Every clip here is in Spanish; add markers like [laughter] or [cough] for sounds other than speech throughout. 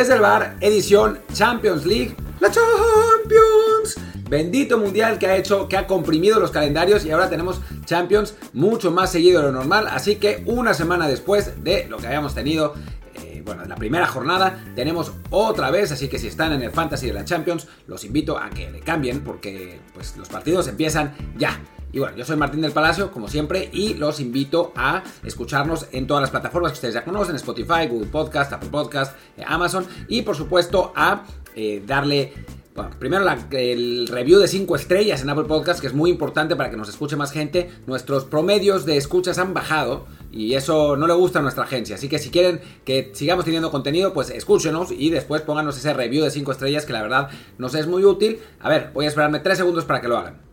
Desde el bar, edición Champions League, la Champions. Bendito mundial que ha hecho, que ha comprimido los calendarios y ahora tenemos Champions mucho más seguido de lo normal. Así que una semana después de lo que habíamos tenido eh, bueno, la primera jornada tenemos otra vez, así que si están en el Fantasy de la Champions, los invito a que le cambien porque pues, los partidos empiezan ya. Y bueno, yo soy Martín del Palacio, como siempre, y los invito a escucharnos en todas las plataformas que ustedes ya conocen, Spotify, Google Podcast, Apple Podcast, eh, Amazon, y por supuesto a eh, darle bueno, primero el review de 5 estrellas en Apple Podcast, que es muy importante para que nos escuche más gente. Nuestros promedios de escuchas han bajado y eso no le gusta a nuestra agencia. Así que si quieren que sigamos teniendo contenido, pues escúchenos y después pónganos ese review de 5 estrellas que la verdad nos es muy útil. A ver, voy a esperarme 3 segundos para que lo hagan.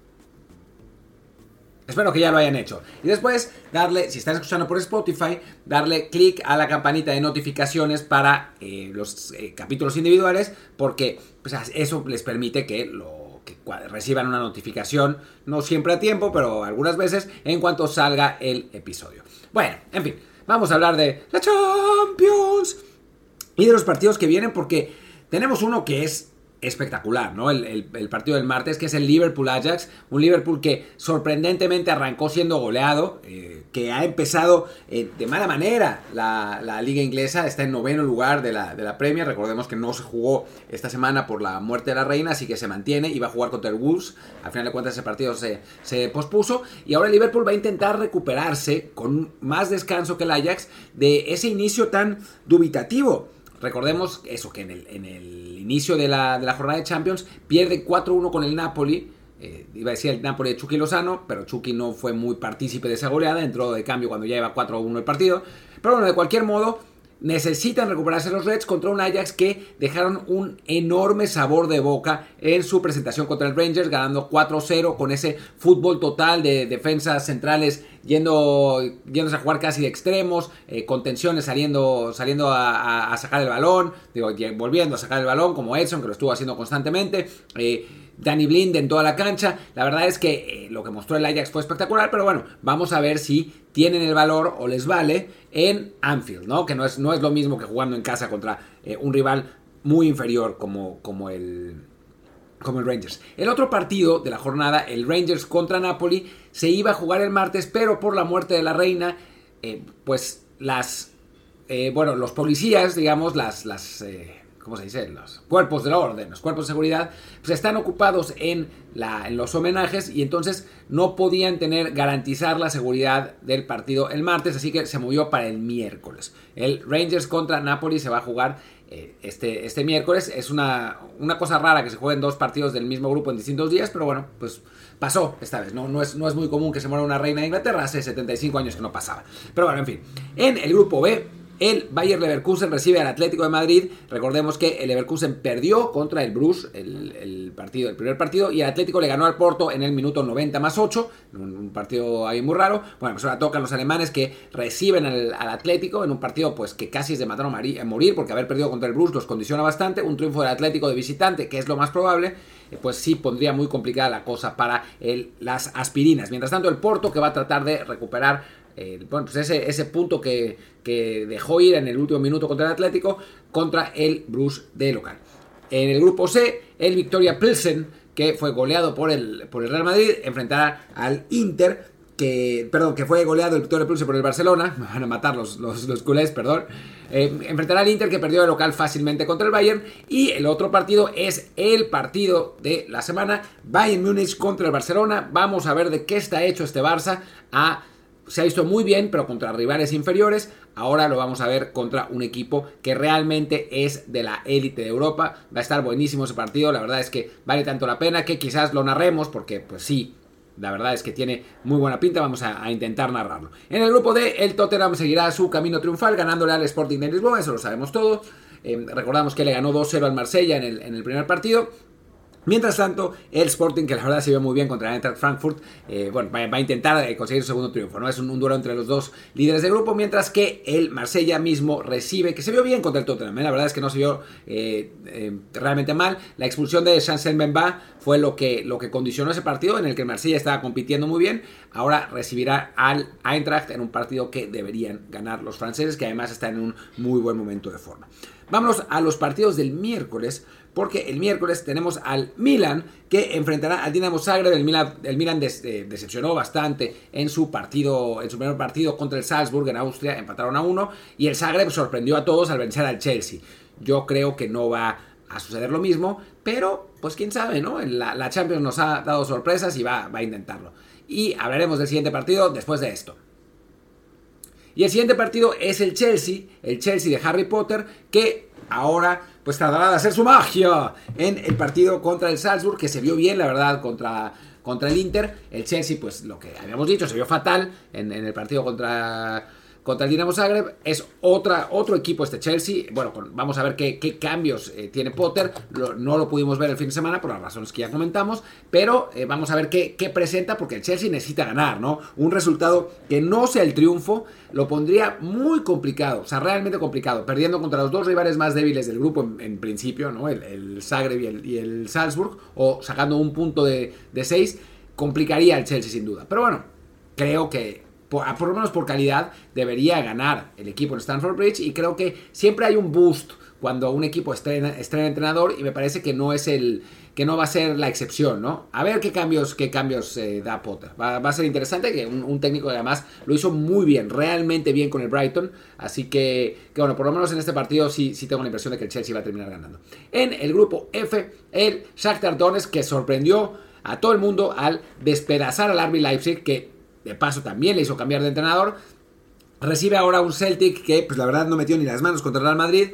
Espero que ya lo hayan hecho. Y después darle, si están escuchando por Spotify, darle clic a la campanita de notificaciones para eh, los eh, capítulos individuales, porque pues, eso les permite que reciban una notificación, no siempre a tiempo, pero algunas veces en cuanto salga el episodio. Bueno, en fin, vamos a hablar de la Champions y de los partidos que vienen, porque tenemos uno que es espectacular, ¿no? El, partido del martes, que es el Liverpool-Ajax, un Liverpool que sorprendentemente arrancó siendo goleado, eh, que ha empezado eh, de mala manera la, liga inglesa, está en noveno lugar de la, de la, Premier, recordemos que no se jugó esta semana por la muerte de la reina, así que se mantiene va a jugar contra el Wolves, al final de cuentas ese partido se, se pospuso, y ahora Liverpool va a intentar recuperarse con más descanso que el Ajax de ese inicio tan dubitativo. Recordemos eso, que en el, en el inicio de la, de la, jornada de Champions pierde 4-1 con el Napoli. Eh, iba a decir el Napoli de Chucky Lozano, pero Chucky no fue muy partícipe de esa goleada, entró de cambio cuando ya iba 4-1 el partido. Pero bueno, de cualquier modo, necesitan recuperarse los Reds contra un Ajax que dejaron un enorme sabor de boca en su presentación contra el Rangers, ganando 4-0 con ese fútbol total de defensas centrales yendo, yéndose a jugar casi de extremos, eh, contenciones saliendo, saliendo a, sacar el balón, volviendo a sacar el balón como Edson, que lo estuvo haciendo constantemente. Eh, Danny Blind en toda la cancha. La verdad es que eh, lo que mostró el Ajax fue espectacular, pero bueno, vamos a ver si tienen el valor o les vale en Anfield, ¿no? Que no es, no es lo mismo que jugando en casa contra un rival muy inferior como, como el como el Rangers. El otro partido de la jornada, el Rangers contra Napoli, se iba a jugar el martes, pero por la muerte de la reina, eh, pues las, eh, bueno, los policías, digamos, las, las eh, ¿cómo se dice? Los cuerpos de orden, los cuerpos de seguridad, pues están ocupados en, la, en los homenajes y entonces no podían tener, garantizar la seguridad del partido el martes, así que se movió para el miércoles. El Rangers contra Napoli se va a jugar eh, este, este miércoles. Es una, una cosa rara que se jueguen dos partidos del mismo grupo en distintos días, pero bueno, pues pasó esta vez. No, no, es, no es muy común que se muera una reina de Inglaterra, hace 75 años que no pasaba. Pero bueno, en fin. En el grupo B, el Bayer Leverkusen recibe al Atlético de Madrid. Recordemos que el Leverkusen perdió contra el Bruce el, partido, el primer partido y el Atlético le ganó al Porto en el minuto 90 más 8. Un, partido ahí muy raro. Bueno, pues ahora tocan los alemanes que reciben al, Atlético en un partido pues que casi es de matar a morir porque haber perdido contra el Bruce los condiciona bastante. Un triunfo del Atlético de visitante, que es lo más probable eh, pues sí pondría muy complicada la cosa para las aspirinas. Mientras tanto, el Porto que va a tratar de recuperar bueno, pues ese, ese punto que, dejó ir en el último minuto contra el Atlético contra el Bruce de local. En el grupo C, el Victoria Pilsen, que fue goleado por el, por el Real Madrid, enfrentará al Inter, que, perdón, que fue goleado el Victoria Pilsen por el Barcelona, [laughs] me van a matar los, los, culés, perdón, eh, enfrentará al Inter que perdió de local fácilmente contra el Bayern. Y el otro partido es el partido de la semana, Bayern Múnich contra el Barcelona, vamos a ver de qué está hecho este Barça a se ha visto muy bien, pero contra rivales inferiores. Ahora lo vamos a ver contra un equipo que realmente es de la élite de Europa. Va a estar buenísimo ese partido. La verdad es que vale tanto la pena que quizás lo narremos, porque pues sí, la verdad es que tiene muy buena pinta, vamos a, intentar narrarlo. En el grupo D, el Tottenham seguirá su camino triunfal ganándole al Sporting de Lisboa, eso lo sabemos todos. Eh, recordamos que le ganó 2-0 al Marsella en el, en el primer partido. Mientras tanto, el Sporting, que la verdad se vio muy bien contra el Eintracht Frankfurt, eh, bueno, va, a intentar eh, conseguir su segundo triunfo, ¿no? Es un, duelo entre los dos líderes de grupo, mientras que el Marsella mismo recibe, que se vio bien contra el Tottenham, ¿eh? la verdad es que no se vio realmente mal. La expulsión de Chancel Bemba fue lo que, lo que condicionó ese partido, en el que el Marsella estaba compitiendo muy bien. Ahora recibirá al Eintracht en un partido que deberían ganar los franceses, que además están en un muy buen momento de forma. Vámonos a los partidos del miércoles, porque el miércoles tenemos al Milan que enfrentará al Dinamo Zagreb. El Milan, eh, decepcionó bastante en su partido, en su primer partido contra el Salzburg en Austria, empataron a uno y el Zagreb sorprendió a todos al vencer al Chelsea. Yo creo que no va a suceder lo mismo, pero pues quién sabe, ¿no? La, la Champions nos ha dado sorpresas y va, va a intentarlo. Y hablaremos del siguiente partido después de esto. Y el siguiente partido es el Chelsea, el Chelsea de Harry Potter, que ahora pues tratará de hacer su magia en el partido contra el Salzburg, que se vio bien, la verdad, contra, contra el Inter. El Chelsea, pues lo que habíamos dicho, se vio fatal en, en el partido contra contra el Dinamo Zagreb. Es otra, otro equipo este Chelsea. Bueno, vamos a ver qué, cambios eh, tiene Potter. no lo pudimos ver el fin de semana por las razones que ya comentamos. Pero eh, vamos a ver qué, presenta porque el Chelsea necesita ganar, ¿no? Un resultado que no sea el triunfo lo pondría muy complicado. O sea, realmente complicado. Perdiendo contra los dos rivales más débiles del grupo en, principio, ¿no? El, Zagreb y el, y Salzburg. O sacando un punto de, de seis. Complicaría el Chelsea sin duda. Pero bueno, creo que por, lo menos por calidad, debería ganar el equipo en Stanford Bridge. Y creo que siempre hay un boost cuando un equipo estrena, estrena entrenador. Y me parece que no es el. que no va a ser la excepción, ¿no? A ver qué cambios, qué cambios eh, da Potter. Va, a ser interesante que un, técnico además lo hizo muy bien, realmente bien con el Brighton. Así que, que, bueno, por lo menos en este partido sí, sí tengo la impresión de que el Chelsea va a terminar ganando. En el grupo F, el Shakhtar Donetsk que sorprendió a todo el mundo al despedazar al RB Leipzig, que de paso también le hizo cambiar de entrenador. Recibe ahora un Celtic que, pues la verdad, no metió ni las manos contra el Real Madrid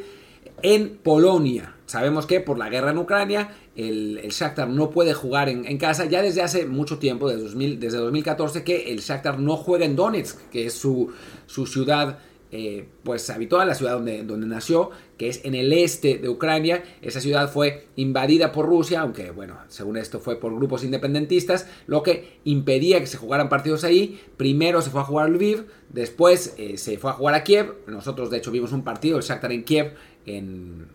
en Polonia. Sabemos que por la guerra en Ucrania el, Shakhtar no puede jugar en, casa ya desde hace mucho tiempo, desde, 2000, desde 2014, que el Shakhtar no juega en Donetsk, que es su, su ciudad eh, pues habitual, la ciudad donde, donde nació, que es en el este de Ucrania. Esa ciudad fue invadida por Rusia, aunque bueno, según esto fue por grupos independentistas, lo que impedía que se jugaran partidos ahí. Primero se fue a jugar a Lviv, después eh, se fue a jugar a Kiev. Nosotros de hecho vimos un partido, el Shakhtar en Kiev, en,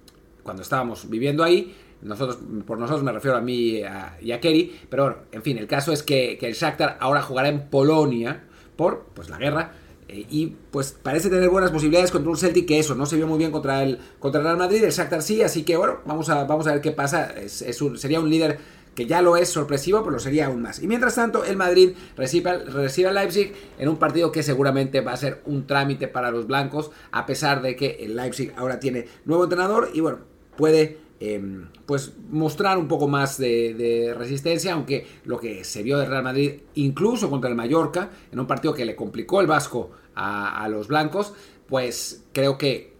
cuando estábamos viviendo ahí. Nosotros, por nosotros me refiero a mí y a Kerry, pero bueno, en fin, el caso es que, que el Shakhtar ahora jugará en Polonia por pues, la guerra eh, y pues parece tener buenas posibilidades contra un Celtic que eso, no se vio muy bien contra el, contra el Real Madrid, el Shakhtar sí, así que bueno, vamos a, vamos a ver qué pasa. Es, sería un líder que ya lo es sorpresivo, pero lo sería aún más. Y mientras tanto, el Madrid recibe, recibe al Leipzig en un partido que seguramente va a ser un trámite para los blancos, a pesar de que el Leipzig ahora tiene nuevo entrenador y bueno, puede Em, pues mostrar un poco más de, resistencia, aunque lo que se vio de Real Madrid, incluso contra el Mallorca, en un partido que le complicó el Vasco a, los blancos, pues creo que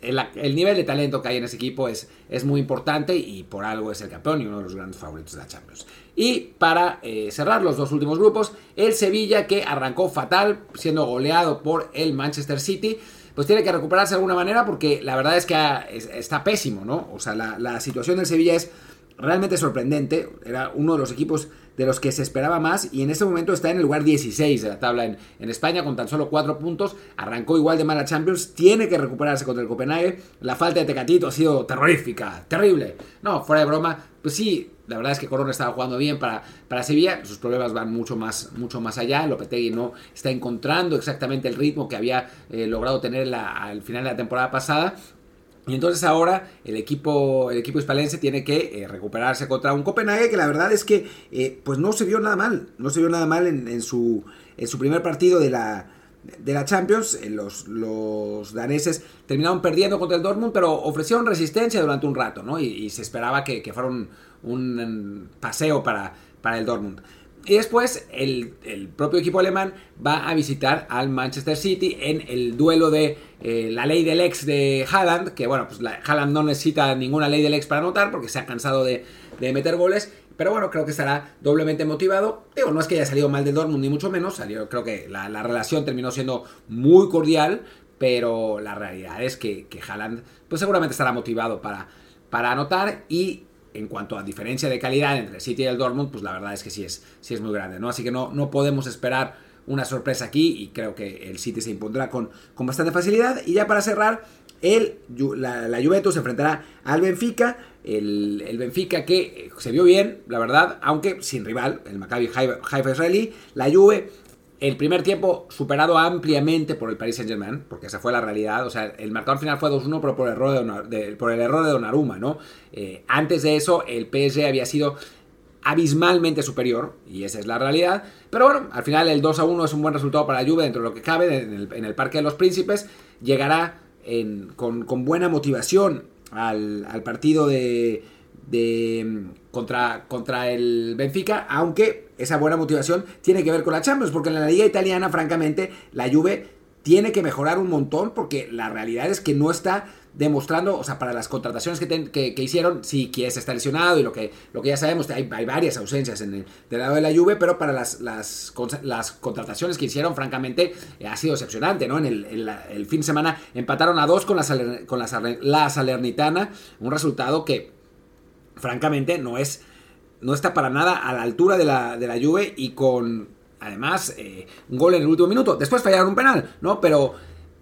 el, nivel de talento que hay en ese equipo es, es muy importante y por algo es el campeón y uno de los grandes favoritos de la Champions. Y para eh, cerrar los dos últimos grupos, el Sevilla que arrancó fatal, siendo goleado por el Manchester City pues tiene que recuperarse de alguna manera porque la verdad es que está pésimo, ¿no? O sea, la, situación del Sevilla es realmente sorprendente. Era uno de los equipos de los que se esperaba más y en este momento está en el lugar 16 de la tabla en, en, España con tan solo 4 puntos. Arrancó igual de mal a Champions, tiene que recuperarse contra el Copenhague. La falta de Tecatito ha sido terrorífica, terrible. No, fuera de broma, pues sí, la verdad es que Corona estaba jugando bien para, para Sevilla, sus problemas van mucho más, mucho más allá, Lopetegui no está encontrando exactamente el ritmo que había eh, logrado tener al final de la temporada pasada, y entonces ahora el equipo, el equipo hispalense tiene que eh, recuperarse contra un Copenhague que la verdad es que eh, pues no se vio nada mal, no se vio nada mal en, su, en su primer partido de la, de la Champions. Los, los, daneses terminaron perdiendo contra el Dortmund, pero ofrecieron resistencia durante un rato, ¿no? Y, se esperaba que, que fuera un, un paseo para, para el Dortmund. Y después el, propio equipo alemán va a visitar al Manchester City en el duelo de eh, la ley del ex de Haaland, que bueno, pues la, Haaland no necesita ninguna ley del ex para anotar porque se ha cansado de, meter goles. Pero bueno, creo que estará doblemente motivado. Digo, no es que haya salido mal del Dortmund, ni mucho menos. Salió, creo que la, relación terminó siendo muy cordial. Pero la realidad es que, que Haaland, pues seguramente estará motivado para, para anotar. Y en cuanto a diferencia de calidad entre el City y el Dortmund, pues la verdad es que sí es, sí es muy grande, ¿no? Así que no, no podemos esperar una sorpresa aquí y creo que el City se impondrá con, con bastante facilidad. Y ya para cerrar, el, la, Juventus se enfrentará al Benfica, el, el, Benfica que se vio bien, la verdad, aunque sin rival, el Maccabi Haifa Israelí, la Juve El primer tiempo superado ampliamente por el Paris Saint Germain, porque esa fue la realidad. O sea, el marcador final fue 2-1, pero por, error de, por el error de Donnarumma, ¿no? Eh, antes de eso, el PSG había sido abismalmente superior, y esa es la realidad. Pero bueno, al final el 2 1 es un buen resultado para la Juve dentro de lo que cabe en el, Parque de los Príncipes. Llegará con, buena motivación al, partido de, contra, contra el Benfica, aunque esa buena motivación tiene que ver con la Champions, porque en la liga italiana, francamente, la Juve tiene que mejorar un montón, porque la realidad es que no está demostrando, o sea, para las contrataciones que, que, hicieron, sí, Kies está lesionado y lo que, lo que ya sabemos, hay, hay varias ausencias en el, del lado de la Juve, pero para las, las, contrataciones que hicieron, francamente, eh, ha sido decepcionante, ¿no? En el, fin de semana empataron a dos con, la, con la, la Salernitana, un resultado que, francamente, no es no está para nada a la altura de la, de la Juve y con, además, eh, un gol en el último minuto. Después fallaron un penal, ¿no? Pero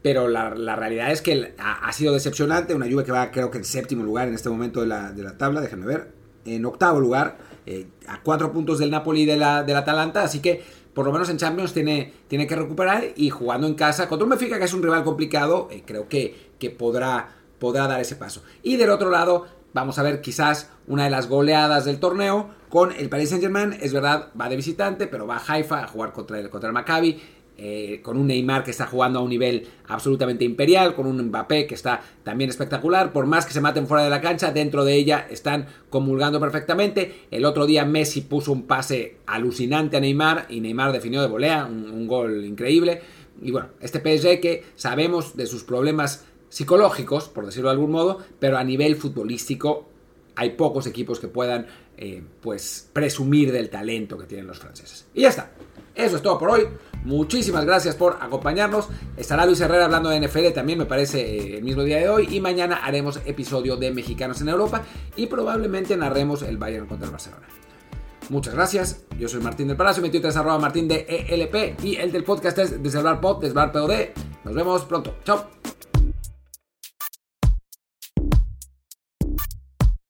pero la, realidad es que ha, sido decepcionante. Una lluvia que va, creo que en séptimo lugar en este momento de la, de la tabla, déjenme ver. En octavo lugar, eh, a cuatro puntos del Napoli y de la, del Atalanta. Así que por lo menos en Champions tiene, tiene que recuperar. Y jugando en casa contra un Benfica que es un rival complicado, eh, creo que, que podrá, podrá dar ese paso. Y del otro lado, vamos a ver quizás una de las goleadas del torneo con el Paris Saint Germain. Es verdad, va de visitante, pero va a Haifa a jugar contra el, contra el Maccabi. Eh, con un Neymar que está jugando a un nivel absolutamente imperial, con un Mbappé que está también espectacular, por más que se maten fuera de la cancha, dentro de ella están comulgando perfectamente. El otro día Messi puso un pase alucinante a Neymar y Neymar definió de volea, un, gol increíble. Y bueno, este PSG que sabemos de sus problemas psicológicos, por decirlo de algún modo, pero a nivel futbolístico hay pocos equipos que puedan eh, pues presumir del talento que tienen los franceses. Y ya está. Eso es todo por hoy. Muchísimas gracias por acompañarnos. Estará Luis Herrera hablando de NFL también, me parece, eh, el mismo día de hoy. Y mañana haremos episodio de Mexicanos en Europa y probablemente narremos el Bayern contra el Barcelona. Muchas gracias. Yo soy Martín del Palacio, mi Twitter es arroba martín de ELP y el del podcast es Desvelar Pod, Desvelar POD. Nos vemos pronto. Chao.